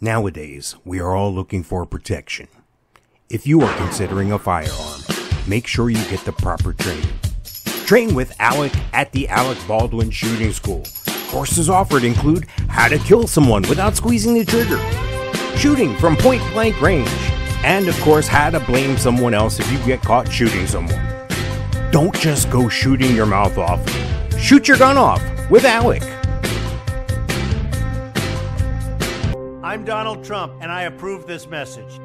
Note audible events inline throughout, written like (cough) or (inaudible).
Nowadays, we are all looking for protection. If you are considering a firearm, make sure you get the proper training. Train with Alec at the Alec Baldwin Shooting School. Courses offered include how to kill someone without squeezing the trigger, shooting from point blank range, and of course, how to blame someone else if you get caught shooting someone. Don't just go shooting your mouth off. Shoot your gun off with Alec. I'm Donald Trump, and I approve this message.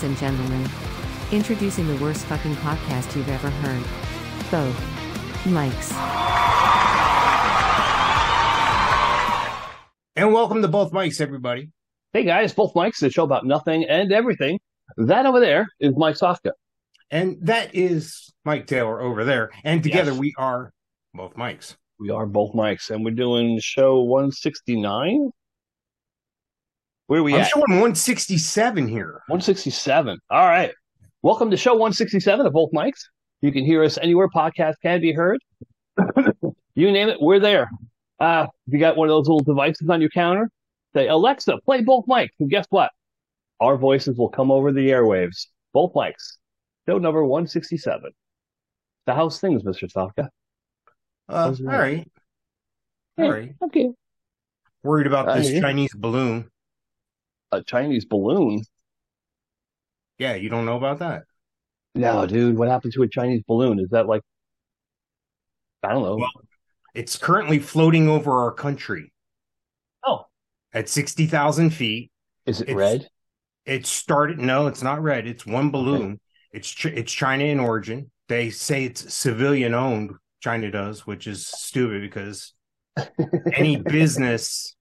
Ladies and gentlemen, introducing the worst fucking podcast you've ever heard. Both Mikes. And welcome to both Mikes, everybody. Hey guys, both Mikes, the show about nothing and everything. That over there is Mike Sofka. And that is Mike Taylor over there. And together Yes. we are both Mikes. We are both Mikes, and we're doing show 169. Where are we I'm at? showing 167 here. 167. All right. Welcome to show 167 of both Mikes. You can hear us anywhere podcast can be heard. you name it, we're there. Uh, if you got one of those little devices on your counter, say, Alexa, play both Mikes. And guess what? Our voices will come over the airwaves. Both Mikes. Show number 167. So how's things, Mr. Sofka? Uh, How's all it? right. All right. Okay. Worried about Uh, this yeah. Chinese balloon. A Chinese balloon? Yeah, you don't know about that. No, dude. What happened to a Chinese balloon? Is that like, I don't know. Well, It's currently floating over our country oh, at 60,000 feet. is it it's- red? It started, no, it's not red. It's one balloon. It's it's China in origin. They say it's civilian owned. China does, which is stupid because (laughs) any business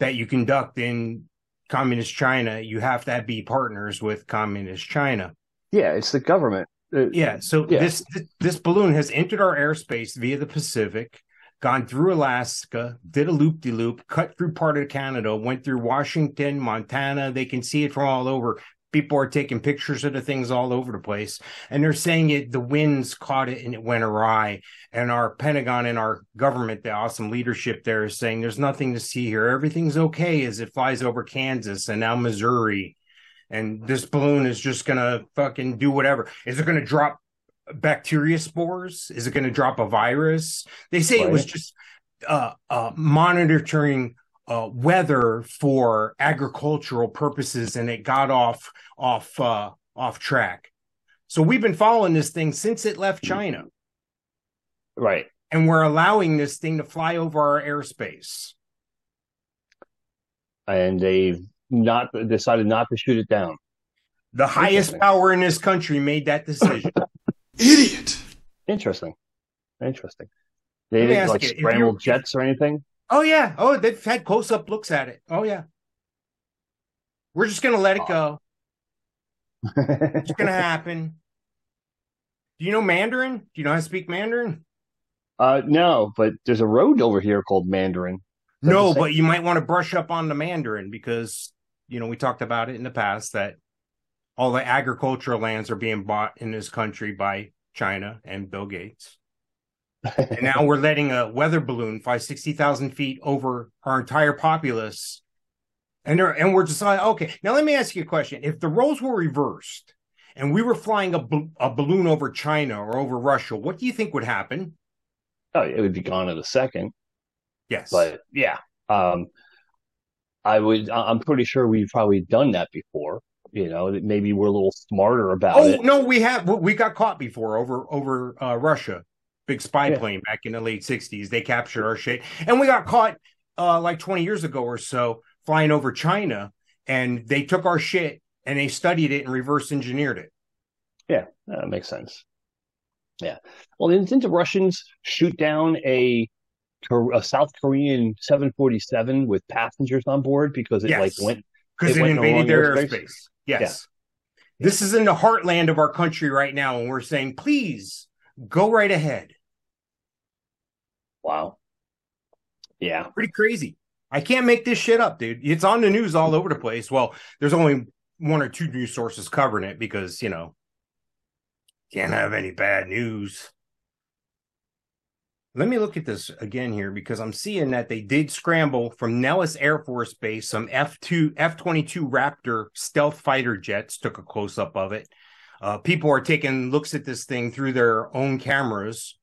that you conduct in communist China, you have to be partners with communist China. Yeah, it's the government. Uh, Yeah. So Yeah. this this balloon has entered our airspace via the Pacific, gone through Alaska, did a loop de loop, cut through part of Canada, went through Washington, Montana. They can see it from all over. People are taking pictures of the things all over the place, and they're saying it. The winds caught it and it went awry. And our Pentagon and our government, the awesome leadership there, is saying there's nothing to see here. Everything's okay as it flies over Kansas and now Missouri and this balloon is just gonna fucking do whatever. Is it gonna drop bacteria spores? Is it gonna drop a virus? They say it was just uh, uh, monitoring uh, weather for agricultural purposes, and it got off off uh, off track. So we've been following this thing since it left China, Right. and we're allowing this thing to fly over our airspace. And they've not decided not to shoot it down. The highest power in this country made that decision. (laughs) Idiot. Interesting. Interesting. They didn't like you, scramble jets or anything. Oh yeah. Oh, they've had close up looks at it. Oh yeah. We're just gonna let it go. It's gonna (laughs) happen. Do you know Mandarin? Do you know how to speak Mandarin? uh, no, but there's a road over here called Mandarin. That's No, but you might want to brush up on the Mandarin because you know we talked about it in the past that all the agricultural lands are being bought in this country by China and Bill Gates. And now we're letting a weather balloon fly 60,000 feet over our entire populace. And, and we're just like, okay, now let me ask you a question. If the roles were reversed and we were flying a, a balloon over China or over Russia, what do you think would happen? oh, it would be gone in a second. Yes. But yeah, um, I would. I'm pretty sure we've probably done that before. You know, maybe we're a little smarter about oh, it. no, we have, we got caught before over, over uh, Russia. Big spy Yeah. plane back in the late 60s. They captured our shit. And we got caught uh, like 20 years ago or so flying over China and they took our shit and they studied it and reverse engineered it. Yeah, that makes sense. Yeah. Well, didn't the Russians shoot down a a South Korean 747 with passengers on board because it like went because It it, went in the invaded their airspace? airspace. Yes. This is in the heartland of our country right now, and we're saying, please go right ahead. Wow. Yeah. Pretty crazy. I can't make this shit up, dude. It's on the news all over the place. Well, there's only one or two news sources covering it because, you know, can't have any bad news. Let me look at this again here because I'm seeing that they did scramble from Nellis Air Force Base some F2 F22 Raptor stealth fighter jets took a close up of it. Uh, people are taking looks at this thing through their own cameras.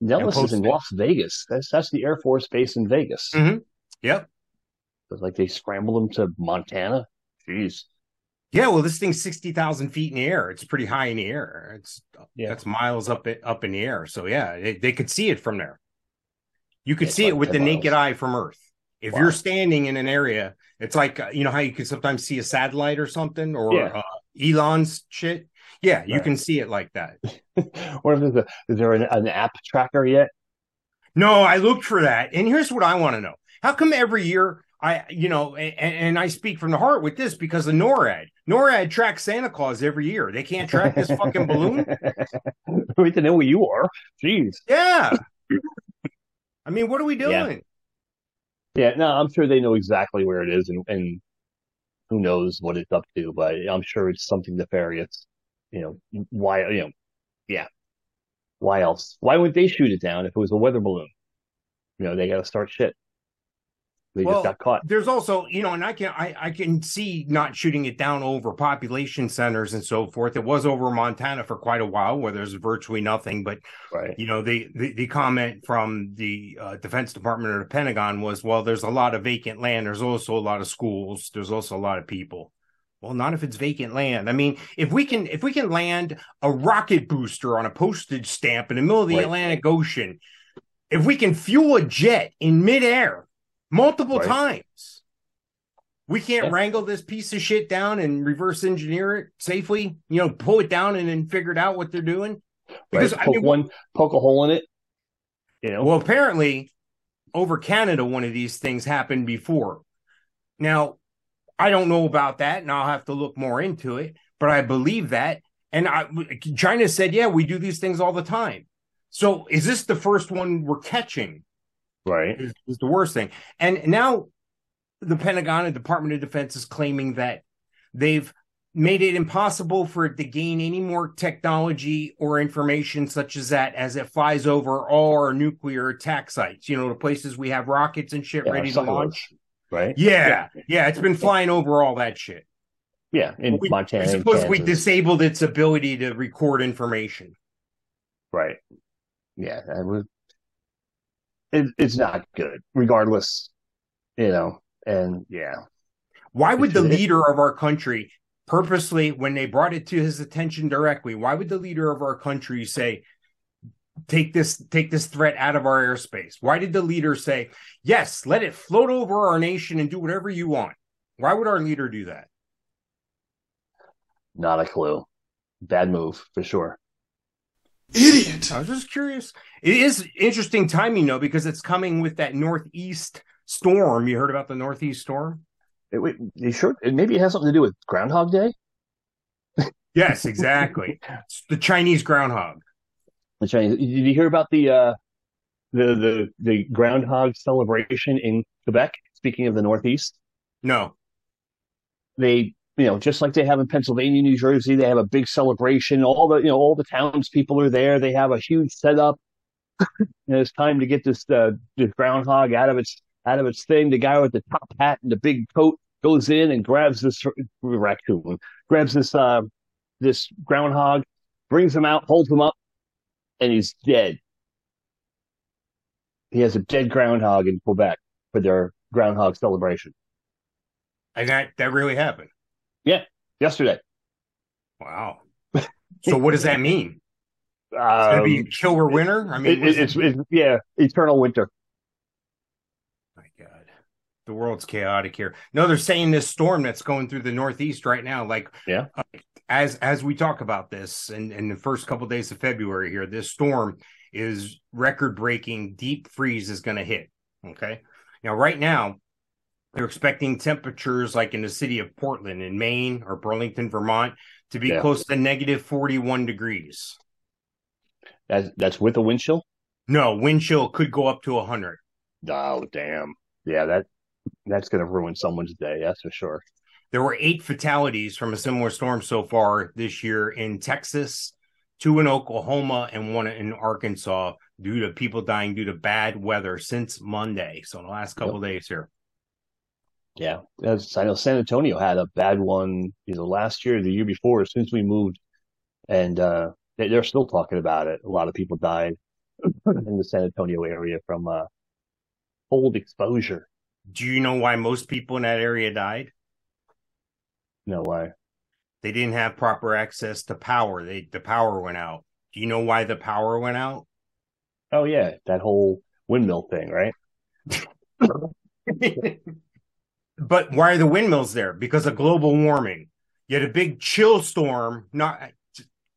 Nellis is in. Las Vegas. That's that's the Air Force base in Vegas. Mhm. Yep. It's like they scrambled them to Montana. Jeez. Yeah, well, this thing's sixty thousand feet in the air. It's pretty high in the air. It's Yeah. that's miles up it up in the air. So yeah, they, they could see it from there. You could It's see like it with 10 the naked eye from Earth. If Wow. you're standing in an area, it's like uh, you know how you can sometimes see a satellite or something or Yeah. uh, Elon's shit. Yeah, you Right. can see it like that. (laughs) (laughs) what if there's a, is there an, an app tracker yet? No, I looked for that, and here's what I want to know: How come every year I, you know, and, and I speak from the heart with this because of NORAD. NORAD tracks Santa Claus every year. They can't track this fucking balloon. (laughs) we need to know where you are. Jeez. Yeah. (laughs) I mean, what are we Yeah. doing? Yeah, no, I'm sure they know exactly where it is and, and who knows what it's up to, but I'm sure it's something nefarious. You know, why, you know, yeah. Why else? Why wouldn't they shoot it down if it was a weather balloon? You know, they got to start shit. They Well, just got caught. There's also, you know, and I can I, I can see not shooting it down over population centers and so forth. It was over Montana for quite a while where there's virtually nothing, but Right. you know, the the, the comment from the uh, Defense Department or the Pentagon was, well, there's a lot of vacant land. There's also a lot of schools. There's also a lot of people. Well, not if it's vacant land. I mean, if we can if we can land a rocket booster on a postage stamp in the middle of the Right. Atlantic Ocean, if we can fuel a jet in midair multiple Right. times, we can't Yeah. wrangle this piece of shit down and reverse engineer it safely. You know, pull it down and then figure it out what they're doing. Because right. I Poke mean, one, poke a hole in it. You know, well, apparently, over Canada, one of these things happened before. Now, I don't know about that, and I'll have to look more into it. But I believe that, and I, China said, "Yeah, we do these things all the time." So, is this the first one we're catching? right. Is, is the worst thing, and now the Pentagon and Department of Defense is claiming that they've made it impossible for it to gain any more technology or information such as that as it flies over all our nuclear attack sites. You know, the places we have rockets and shit Yeah, ready to launch. Right. Yeah, yeah, it's been flying over all that shit. Yeah. In We, Montana. we and supposedly Kansas. disabled its ability to record information. Right. Yeah. That was, it, it's not good, regardless, you know, and yeah. Why would the leader of our country purposely, when they brought it to his attention directly, why would the leader of our country say, take this, take this threat out of our airspace? Why did the leader say, yes, let it float over our nation and do whatever you want? Why would our leader do that? Not a clue. Bad move for sure. Idiot. I was just curious. It is interesting timing though, because it's coming with that northeast storm. You heard about the northeast storm? It, wait, you sure? it- Maybe it has something to do with Groundhog Day. Yes, exactly. It's the Chinese groundhog. The Chinese. Did you hear about the uh, the the the groundhog celebration in Quebec? Speaking of the Northeast, No. they you know just like they have in Pennsylvania, New Jersey, they have a big celebration. All the you know all the townspeople are there. They have a huge setup. and it's time to get this uh, this groundhog out of its out of its thing. The guy with the top hat and the big coat goes in and grabs this raccoon, grabs this uh, this groundhog, brings him out, holds him up, and he's dead. He has a dead groundhog in Quebec for their groundhog celebration And that, that really happened. Yeah, yesterday. Wow. So what does that mean? It's gonna be Um, killer winter. I mean, it- it's, it's yeah, eternal winter. my God, the world's chaotic here. No, they're saying this storm that's going through the Northeast right now. Like, Yeah. uh, as as we talk about this, and in the first couple days of February here, this storm is record breaking. Deep freeze is going to hit. Okay, now right now. They're expecting temperatures like in the city of Portland in Maine or Burlington, Vermont. to be Yeah. close to negative 41 degrees. That's that's with a wind chill. No, wind chill could go up to 100. Oh damn. Yeah, that that's gonna ruin someone's day. That's for sure. There were eight fatalities from a similar storm so far this year in Texas, two in Oklahoma, and one in Arkansas due to people dying due to bad weather since Monday. So, in the last couple days here. Yeah, as I know San Antonio had a bad one either last year or the year before since we moved, and uh, they, they're still talking about it. A lot of people died (clears throat) in the San Antonio area from uh, cold exposure. Do you know why most people in that area died? No way. They didn't have proper access to power. They the power went out. Do you know why the power went out? Oh yeah, that whole windmill thing, right? (laughs) but why are the windmills there? Because of global warming. You had a big chill storm. Not,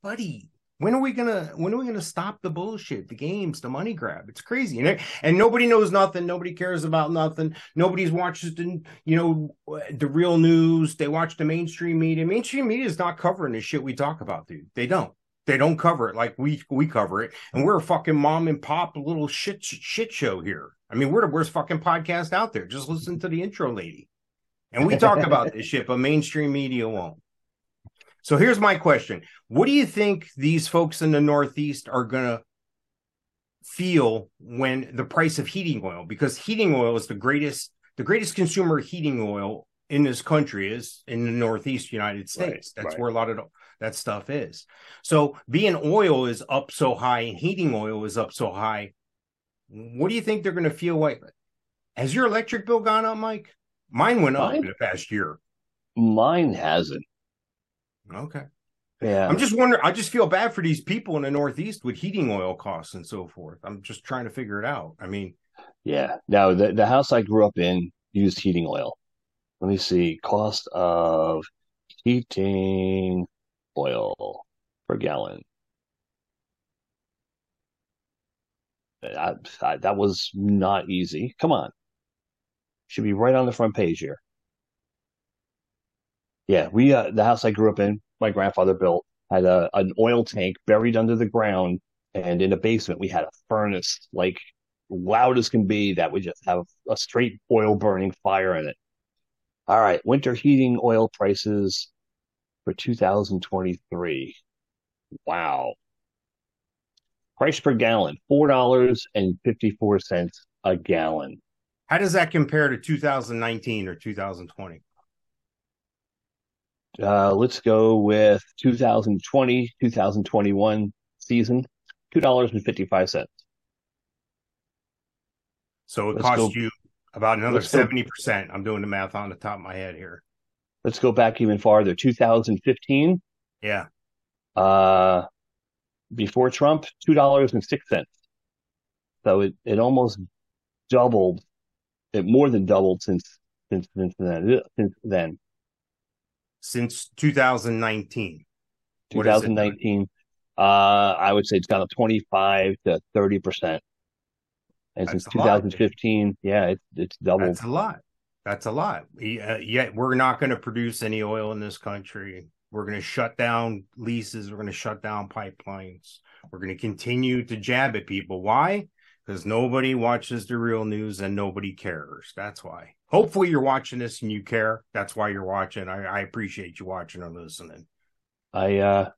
buddy. When are we gonna? When are we gonna stop the bullshit? The games, the money grab. It's crazy, and and nobody knows nothing. Nobody cares about nothing. Nobody's watches the you know the real news. They watch the mainstream media. Mainstream media is not covering the shit we talk about, dude. They don't. They don't cover it like we we cover it, and we're a fucking mom and pop little shit shit show here. I mean, we're the worst fucking podcast out there. Just listen to the intro lady, and we talk about this shit, but mainstream media won't. So here's my question: What do you think these folks in the Northeast are gonna feel when the price of heating oil? Because heating oil is the greatest the greatest consumer of heating oil in this country is in the Northeast United States. Right, That's right. where a lot of that stuff is. So being oil is up so high and heating oil is up so high, what do you think they're going to feel like? Has your electric bill gone up, Mike? Mine went up Mine? in the past year. Mine hasn't. Okay. Yeah, I'm just wondering. I just feel bad for these people in the Northeast with heating oil costs and so forth. I'm just trying to figure it out. I mean, yeah. Now the the house I grew up in used heating oil. Let me see. Cost of heating oil per gallon. I, I, that was not easy. Come on. Should be right on the front page here. Yeah, we uh, the house I grew up in, my grandfather built had a an oil tank buried under the ground, and in the basement we had a furnace like loud as can be that would just have a straight oil burning fire in it. All right, winter heating oil prices for 2023. Wow. Price per gallon, $4.54 a gallon. how does that compare to 2019 or 2020? Uh, let's go with 2020, 2021 season, $2.55. So it Let's cost go- you about another let's go- 70%. I'm doing the math on the top of my head here. Let's go back even farther. 2015, Yeah. uh, before Trump, $2.06. So it, it almost doubled. It more than doubled since since since then. Since then, Since 2019. What is it? 2019, uh, I would say it's gone up 25 to 30 percent. And That's since a lot, 2015, yeah, it's it's doubled. That's a lot. That's a lot. Uh, yet we're not going to produce any oil in this country. We're going to shut down leases. We're going to shut down pipelines. We're going to continue to jab at people. Why? Because nobody watches the real news and nobody cares. That's why. Hopefully, you're watching this and you care. That's why you're watching. I, I appreciate you watching or listening. I uh,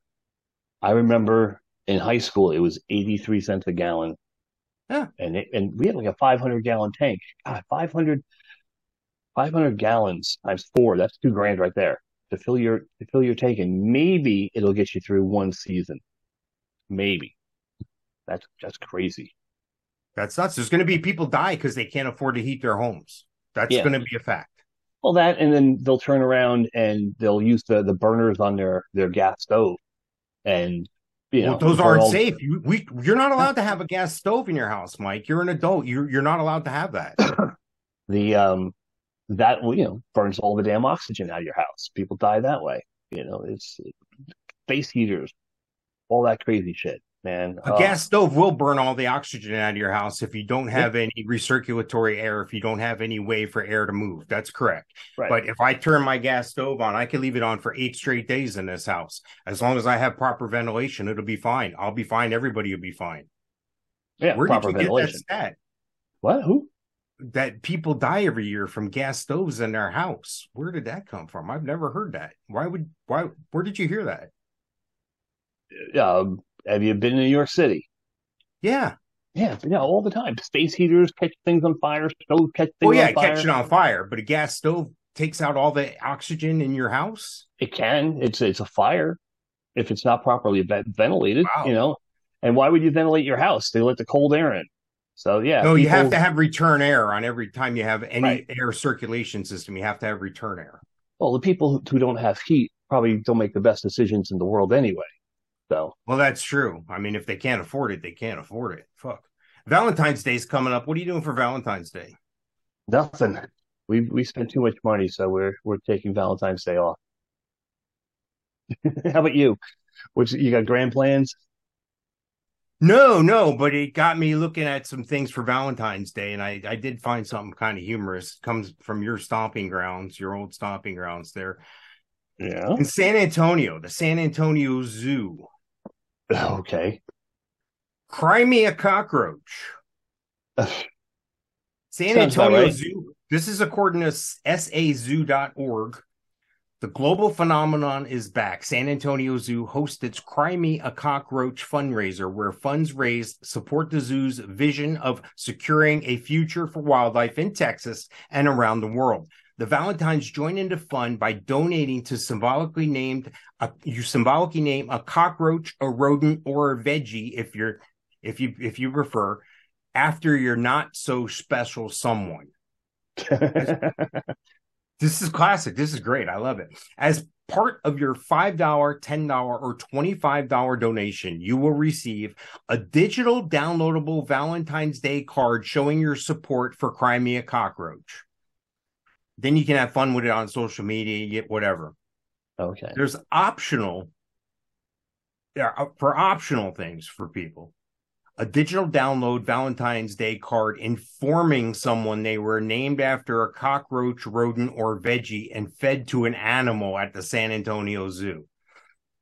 I remember in high school it was 83 cents a gallon. Yeah. And it, and we had like a 500 gallon tank. God, 500, 500 gallons times four. That's two grand right there to fill your to fill your tank, and maybe it'll get you through one season. Maybe. That's that's crazy. That's nuts. There's going to be people die because they can't afford to heat their homes. That's Yeah. going to be a fact. Well, that and then they'll turn around and they'll use the the burners on their their gas stove, and you know well, those aren't all- safe. You, we, you're not allowed to have a gas stove in your house, Mike. You're an adult. You're you're not allowed to have that. (coughs) the um that you know burns all the damn oxygen out of your house. People die that way. You know, it's space heaters, all that crazy shit. Man. A Oh, gas stove will burn all the oxygen out of your house if you don't have any recirculatory air, if you don't have any way for air to move. That's correct. right. But if I turn my gas stove on, I can leave it on for eight straight days in this house. As long as I have proper ventilation, it'll be fine. I'll be fine. Everybody will be fine. yeah, Where proper did you get ventilation. that stat? What? Who? That people die every year from gas stoves in their house. Where did that come from? I've never heard that. Why would why where did you hear that? Um, have you been in New York City? Yeah. Yeah, yeah, all the time. Space heaters catch things on fire. Stoves catch things Oh yeah, on fire. catch it on fire, but a gas stove takes out all the oxygen in your house. It can. It's it's a fire if it's not properly ve- ventilated. Wow. You know. And why would you ventilate your house? They let the cold air in. So yeah. no, you have to have return air on every time you have any Right. air circulation system. You have to have return air. Well, the people who don't have heat probably don't make the best decisions in the world anyway. So Well, that's true. I mean, if they can't afford it, they can't afford it. Fuck. Valentine's Day's coming up. What are you doing for Valentine's Day? nothing. We we spent too much money, so we're we're taking Valentine's Day off. (laughs) How about you? Which you got grand plans? No, no, but it got me looking at some things for Valentine's Day, and I, I did find something kind of humorous. Comes from your stomping grounds, your old stomping grounds there Yeah. in San Antonio, the San Antonio Zoo. Oh, okay. Cry me a cockroach. San Sounds Antonio right. Zoo. This is according to sazoo.org. The global phenomenon is back. San Antonio Zoo hosts its Cry Me a Cockroach fundraiser, where funds raised support the zoo's vision of securing a future for wildlife in Texas and around the world. The Valentines join in the fun by donating to symbolically named a, you symbolically name a cockroach, a rodent, or a veggie if you're if you if you prefer, after your not so special someone. (laughs) This is classic. This is great. I love it. As part of your $5, $10, or $25 donation, you will receive a digital downloadable Valentine's Day card showing your support for Cry Me a Cockroach. Then you can have fun with it on social media, get whatever. okay. There's optional, yeah, for optional things for people. A digital download Valentine's Day card informing someone they were named after a cockroach, rodent, or veggie and fed to an animal at the San Antonio Zoo.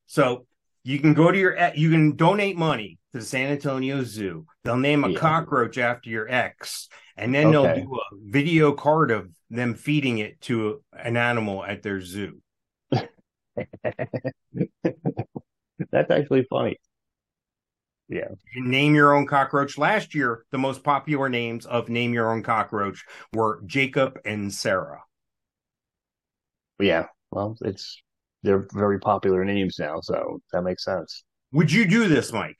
So you can go to your, you can donate money to the San Antonio Zoo. They'll name a Yeah. cockroach after your ex, and then they'll do a video card of them feeding it to an animal at their zoo. (laughs) That's actually funny. You can name your own cockroach. Last year, the most popular names of name your own cockroach were Jacob and Sarah. Yeah. Well, it's they're very popular names now, so that makes sense. Would you do this, Mike?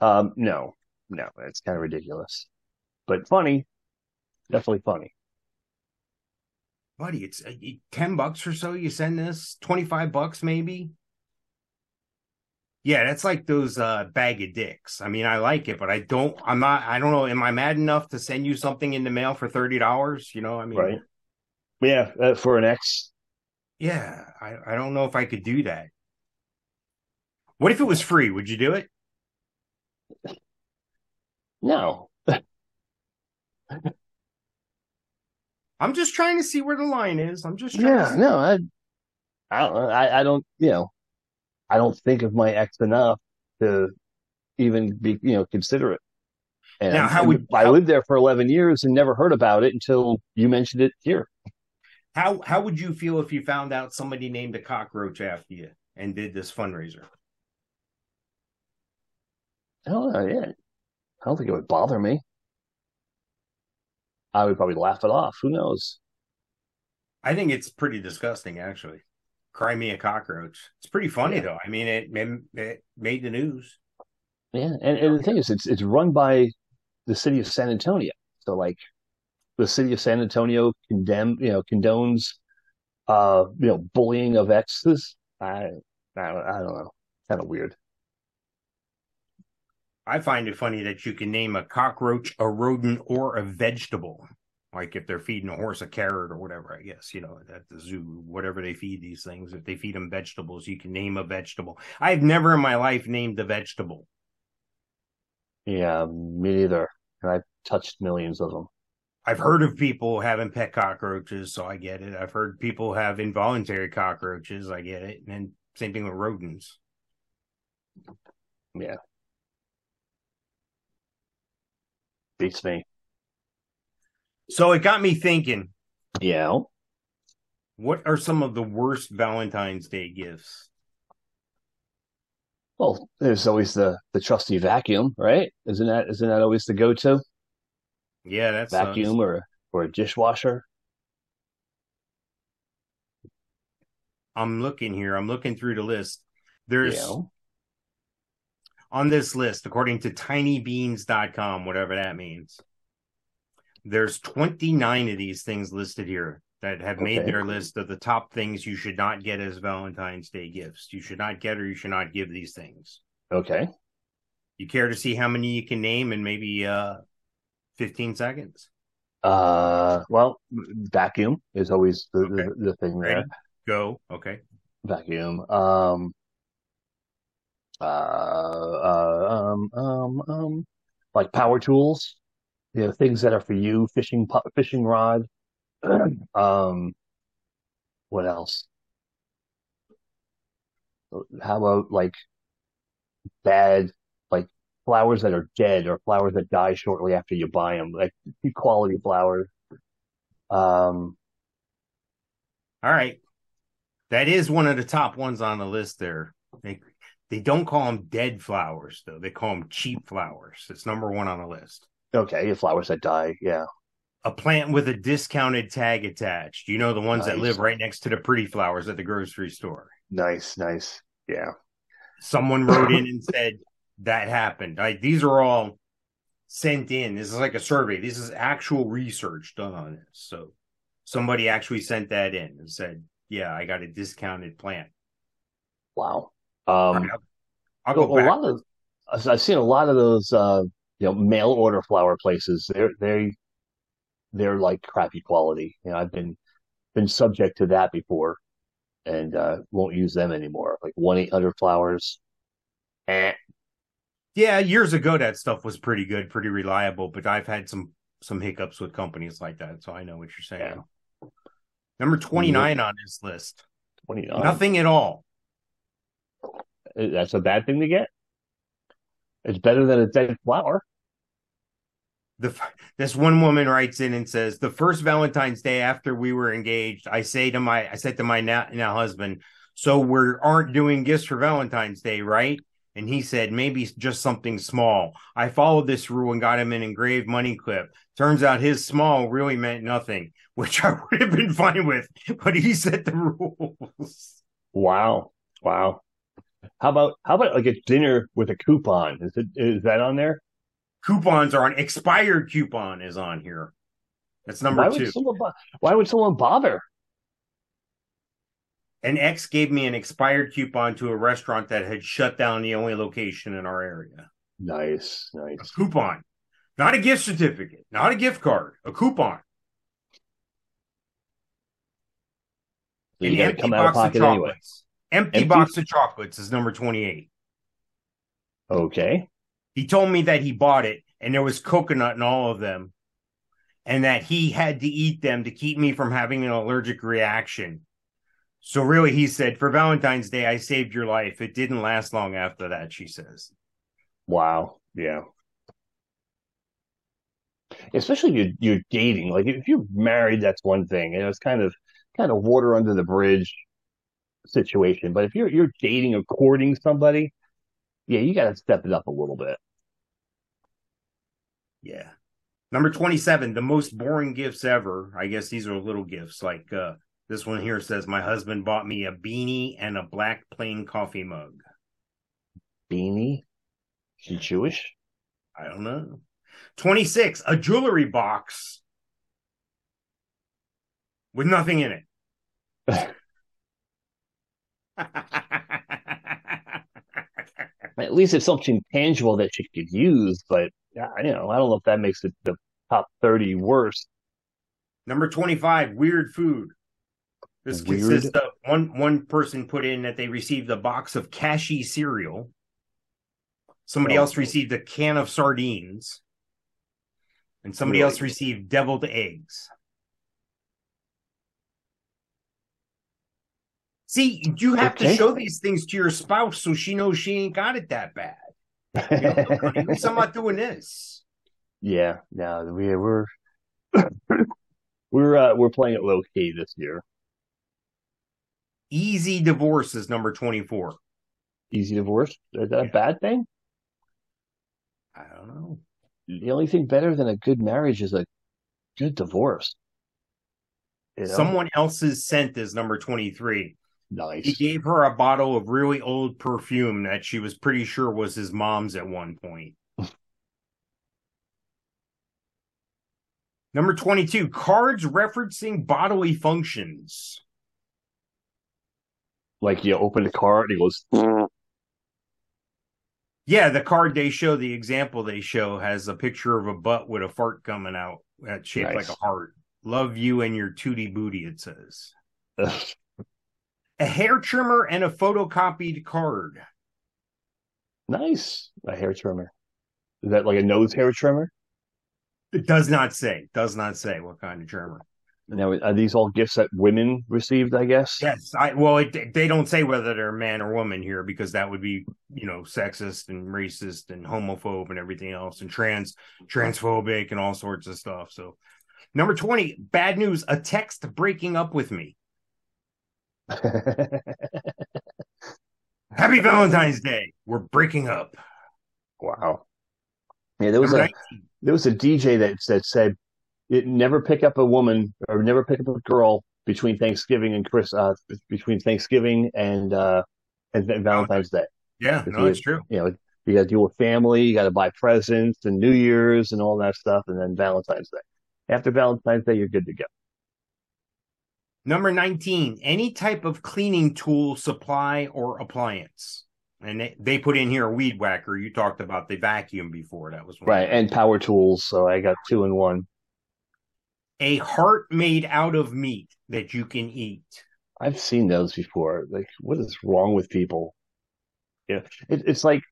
Um, no, no, it's kind of ridiculous, but funny. Definitely funny. Buddy, it's uh, 10 bucks or so. You send this 25 bucks, maybe. Yeah, that's like those uh bag of dicks. I mean, I like it, but I don't, I'm not, I don't know. Am I mad enough to send you something in the mail for $30? You know, I mean, Right. Yeah, uh, for an ex. yeah, I, I don't know if I could do that. What if it was free? Would you do it? No. (laughs) I'm just trying to see where the line is. I'm just trying to Yeah, see. no, I, I don't know. I, I don't, you know, I don't think of my ex enough to even be, you know, consider it. And Now, how would- I how- lived there for 11 years and never heard about it until you mentioned it here. How how would you feel if you found out somebody named a cockroach after you and did this fundraiser? I don't know. Yeah. I don't think it would bother me. I would probably laugh it off. Who knows? I think it's pretty disgusting, actually. Cry me a cockroach. It's pretty funny Yeah. though. I mean, it, it it made the news. Yeah. And, and the thing is, it's, it's run by the city of San Antonio. So like the city of San Antonio condemn, you know, condones, uh, you know, bullying of exes. I, I, don't- I don't know. Kind of weird. I find it funny that you can name a cockroach, a rodent, or a vegetable. Like if they're feeding a horse a carrot or whatever, I guess, you know, at the zoo, whatever they feed these things. If they feed them vegetables, you can name a vegetable. I've never in my life named a vegetable. Yeah, me neither. And I've touched millions of them. I've heard of people having pet cockroaches, so I get it. I've heard people have involuntary cockroaches, I get it. And same thing with rodents. Yeah. Beats me. So it got me thinking, Yeah. what are some of the worst Valentine's Day gifts? Well, there's always the the trusty vacuum, right? Isn't that isn't that always the go to Yeah, that's vacuum or or a dishwasher? I'm looking here. I'm looking through the list. There's Yeah. On this list, according to tinybeans.com, whatever that means, there's 29 of these things listed here that have made their list of the top things you should not get as Valentine's Day gifts. You should not get or you should not give these things. Okay. You care to see how many you can name in maybe uh 15 seconds? Uh, well, vacuum is always the Okay. the, the thing there. Ready? Go. Okay. Vacuum. Um. Uh, uh, um, um, um, like power tools, you know, things that are for you, fishing, fishing rod. (clears throat) Um, what else? How about like bad, like flowers that are dead or flowers that die shortly after you buy them, like quality flowers. Um, All right. That is one of the top ones on the list there. They they don't call them dead flowers though. They call them cheap flowers. It's number 1 on the list. okay, flowers that die, yeah. A plant with a discounted tag attached. You know the ones that live right next to the pretty flowers at the grocery store. Nice, nice. Yeah. Someone wrote in and (laughs) said that happened. I, these are all sent in. This is like a survey. This is actual research done on this. So somebody actually sent that in and said, "Yeah, I got a discounted plant." Wow. Um, I'll, go a lot of I've seen a lot of those uh you know mail order flower places they're they they're like crappy quality you know I've been been subject to that before and uh won't use them anymore like 1-800 flowers eh. Yeah, years ago that stuff was pretty good, pretty reliable, but I've had some some hiccups with companies like that, so I know what you're saying. Number 29 on this list. 29 Nothing at all. That's a bad thing to get it's better than a dead flower The this one woman writes in and says, "The first Valentine's Day after we were engaged, I say to my I said to my now, now husband, so we aren't doing gifts for Valentine's Day, right?" And he said, "Maybe just something small." I followed this rule and got him an engraved money clip. Turns out his small really meant nothing, (laughs) which I would have been fine with, but he set the rules. wow wow how about how about like a dinner with a coupon is it is that on there Coupons are on expired coupon is on here. That's number why two. would bo- why would someone bother An ex gave me an expired coupon to a restaurant that had shut down the only location in our area. nice A nice coupon, not a gift certificate, not a gift card, a coupon. So you got to come out of of pocket anyway. chocolates. Empty, Empty? box of chocolates is number 28. Okay. He told me that he bought it and there was coconut in all of them and that he had to eat them to keep me from having an allergic reaction. So really, he said, for Valentine's Day, I saved your life. It didn't last long after that, she says. Wow. Yeah. Especially you're, you're dating. Like if you're married, that's one thing. And it's kind of kind of water under the bridge situation. But if you're you're dating or courting somebody, yeah, you got to step it up a little bit. Yeah. Number 27, the most boring gifts ever. I guess these are little gifts. Like uh, this one here says, My husband bought me a beanie and a black plain coffee mug. Beanie. She Jewish? I don't know. 26, a jewelry box with nothing in it. (laughs) At least it's something tangible that she could use. But yeah, you know, I don't know if that makes it the top thirty worse. Number 25, weird food. This Weird? consists of one one person put in that they received a box of Kashi cereal. Somebody Oh. else received a can of sardines. And somebody Really? else received deviled eggs. See, you have to show these things to your spouse so she knows she ain't got it that bad. You know, at least I'm not doing this. yeah, no, we we're we're uh, we're playing it low key this year. Easy divorce is number 24. Easy divorce. Is that a bad thing? I don't know. The only thing better than a good marriage is a good divorce. You know? Someone else's scent is number 23. He nice. He gave her a bottle of really old perfume that she was pretty sure was his mom's at one point. (laughs) Number 22, cards referencing bodily functions. Like you open the card, and he goes, Yeah, the card they show, the example they show has a picture of a butt with a fart coming out shaped Nice. like a heart. Love you and your tootie booty, it says. (laughs) A hair trimmer and a photocopied card. nice. A hair trimmer. Is that like a nose hair trimmer? It does not say, does not say what kind of trimmer. Now, are these all gifts that women received? I guess. Yes, I well, it, they don't say whether they're man or woman here because that would be, you know, sexist and racist and homophobe and everything else and trans transphobic and all sorts of stuff. So, number twenty, bad news: a text breaking up with me. Happy Valentine's Day. We're breaking up. wow. Yeah, there was Number a there was a DJ that that said it never pick up a woman or never pick up a girl between Thanksgiving and Chris uh between Thanksgiving and uh and, and Valentine's Day. Yeah, no, you- it's true. You know, you got to deal with family, you got to buy presents and New Year's and all that stuff, and then Valentine's Day. After Valentine's Day, you're good to go. Number 19, any type of cleaning tool, supply, or appliance. And they, they put in here a weed whacker. You talked about the vacuum before. That was one. Right, and power tools. So I got two in one. A heart made out of meat that you can eat. I've seen those before. Like, what is wrong with people? Yeah, it, it's like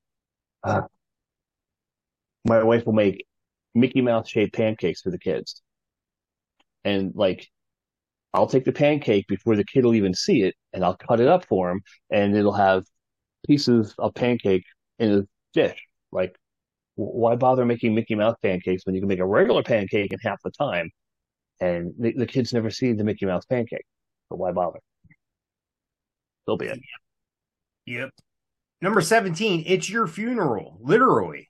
uh, my wife will make Mickey Mouse shaped pancakes for the kids, and like I'll take the pancake before the kid will even see it, and I'll cut it up for him, and it'll have pieces of pancake in a dish. Like, why bother making Mickey Mouse pancakes when you can make a regular pancake in half the time? And the, the kids never see the Mickey Mouse pancake, so why bother? They'll be it. Yep. Number 17, it's your funeral, literally.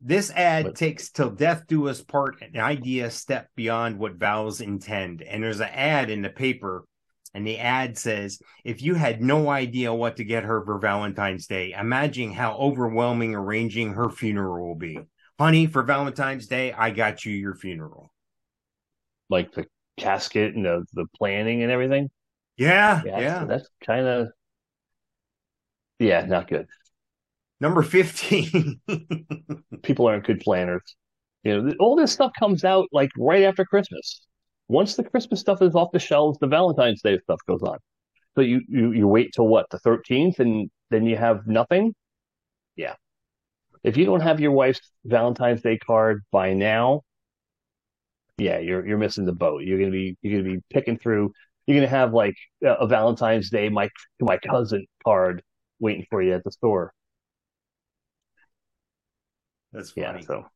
This ad What? takes till death do us part, an idea step beyond what vows intend. And there's an ad in the paper, and the ad says, if you had no idea what to get her for Valentine's Day, imagine how overwhelming arranging her funeral will be. Honey, for Valentine's Day, I got you your funeral. Like the casket and the, the planning and everything. Yeah, Yeah, yeah. that's, that's kind of yeah, not good. Number 15. (laughs) People aren't good planners. You know, all this stuff comes out like right after Christmas. Once the Christmas stuff is off the shelves, the Valentine's Day stuff goes on. So you you, you wait till what the 13th, and then you have nothing. Yeah, if you don't have your wife's Valentine's Day card by now, yeah, you're you're missing the boat. You're gonna be you're gonna be picking through. You're gonna have like a a Valentine's Day my my cousin card waiting for you at the store. That's Yeah, funny. so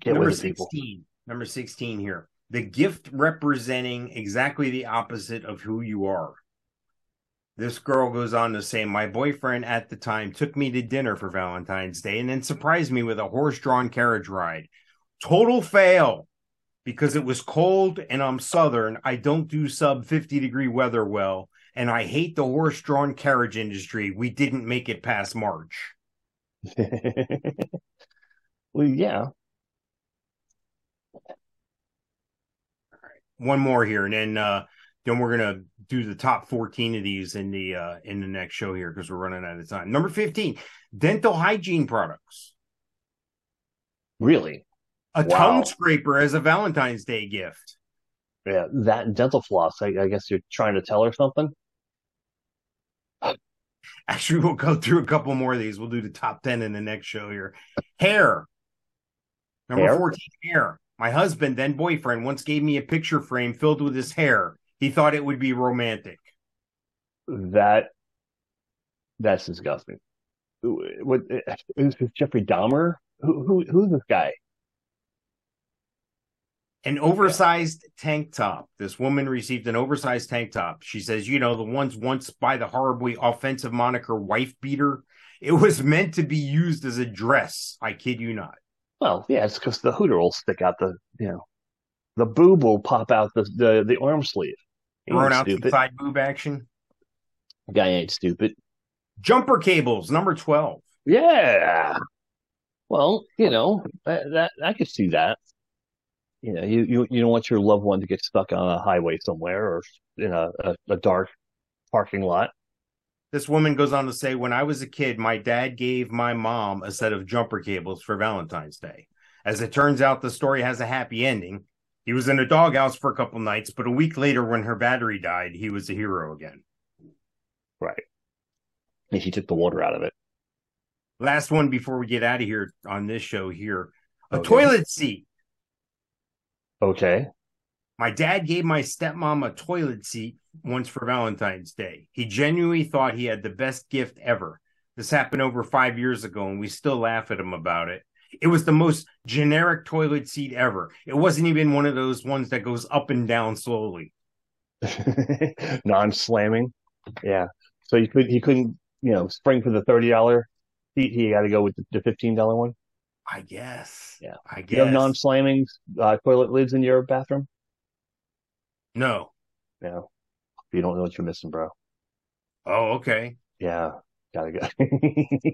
get Number with it, people. 16. Number 16 here. The gift representing exactly the opposite of who you are. This girl goes on to say, My boyfriend at the time took me to dinner for Valentine's Day and then surprised me with a horse drawn carriage ride. Total fail because it was cold and I'm Southern. I don't do sub 50 degree weather well. And I hate the horse drawn carriage industry. We didn't make it past March. (laughs) well, yeah. one more here, and then uh, then we're gonna do the top fourteen of these in the uh, in the next show here because we're running out of time. Number fifteen, dental hygiene products. Really? A Wow. tongue scraper as a Valentine's Day gift. Yeah, that dental floss. I, I guess you're trying to tell her something. Actually, we'll go through a couple more of these. We'll do the top 10 in the next show here. Hair. Number Hair? 14, hair. My husband, then boyfriend, once gave me a picture frame filled with his hair. He thought it would be romantic. That that's disgusting. What is this Jeffrey Dahmer? Who, who who's this guy? An oversized tank top. This woman received an oversized tank top. She says, you know, the ones once by the horribly offensive moniker wife beater. It was meant to be used as a dress. I kid you not. Well, yeah, it's because the hooter will stick out the you know the boob will pop out the the, the arm sleeve. He Throwing out stupid. side boob action. Guy ain't stupid. Jumper cables, number 12. Yeah. Well, you know that, that I could see that. You know, you, you you don't want your loved one to get stuck on a highway somewhere or in a, a, a dark parking lot. This woman goes on to say, when I was a kid, my dad gave my mom a set of jumper cables for Valentine's Day. As it turns out, the story has a happy ending. He was in a doghouse for a couple nights, but a week later, when her battery died, he was a hero again. Right. And she took the water out of it. Last one before we get out of here on this show here a Okay. toilet seat. Okay. My dad gave my stepmom a toilet seat once for Valentine's Day. He genuinely thought he had the best gift ever. This happened over five years ago, and we still laugh at him about it. It was the most generic toilet seat ever. It wasn't even one of those ones that goes up and down slowly. (laughs) Non-slamming. Yeah. So you could he couldn't you know spring for the thirty dollar seat. He got to go with the, the fifteen dollar one. I guess. Yeah. I guess. you have non-slamming uh, toilet lids in your bathroom? no. No. You don't know what you're missing, bro. Oh, okay. Yeah. Gotta go.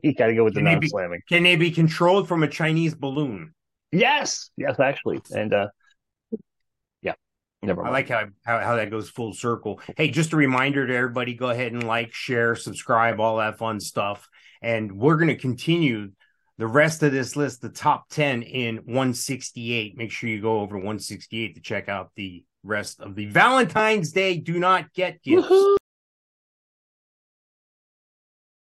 you (laughs) gotta go with the Can they be- non-slamming. Can they be controlled from a Chinese balloon? Yes. Yes, actually. And uh, yeah. Never mind. I like how, how how that goes full circle. Hey, just a reminder to everybody: go ahead and like, share, subscribe, all that fun stuff. And we're going to continue the rest of this list, the top ten in 168. Make sure you go over to 168 to check out the rest of the Valentine's Day. Do not get gifts. Woohoo!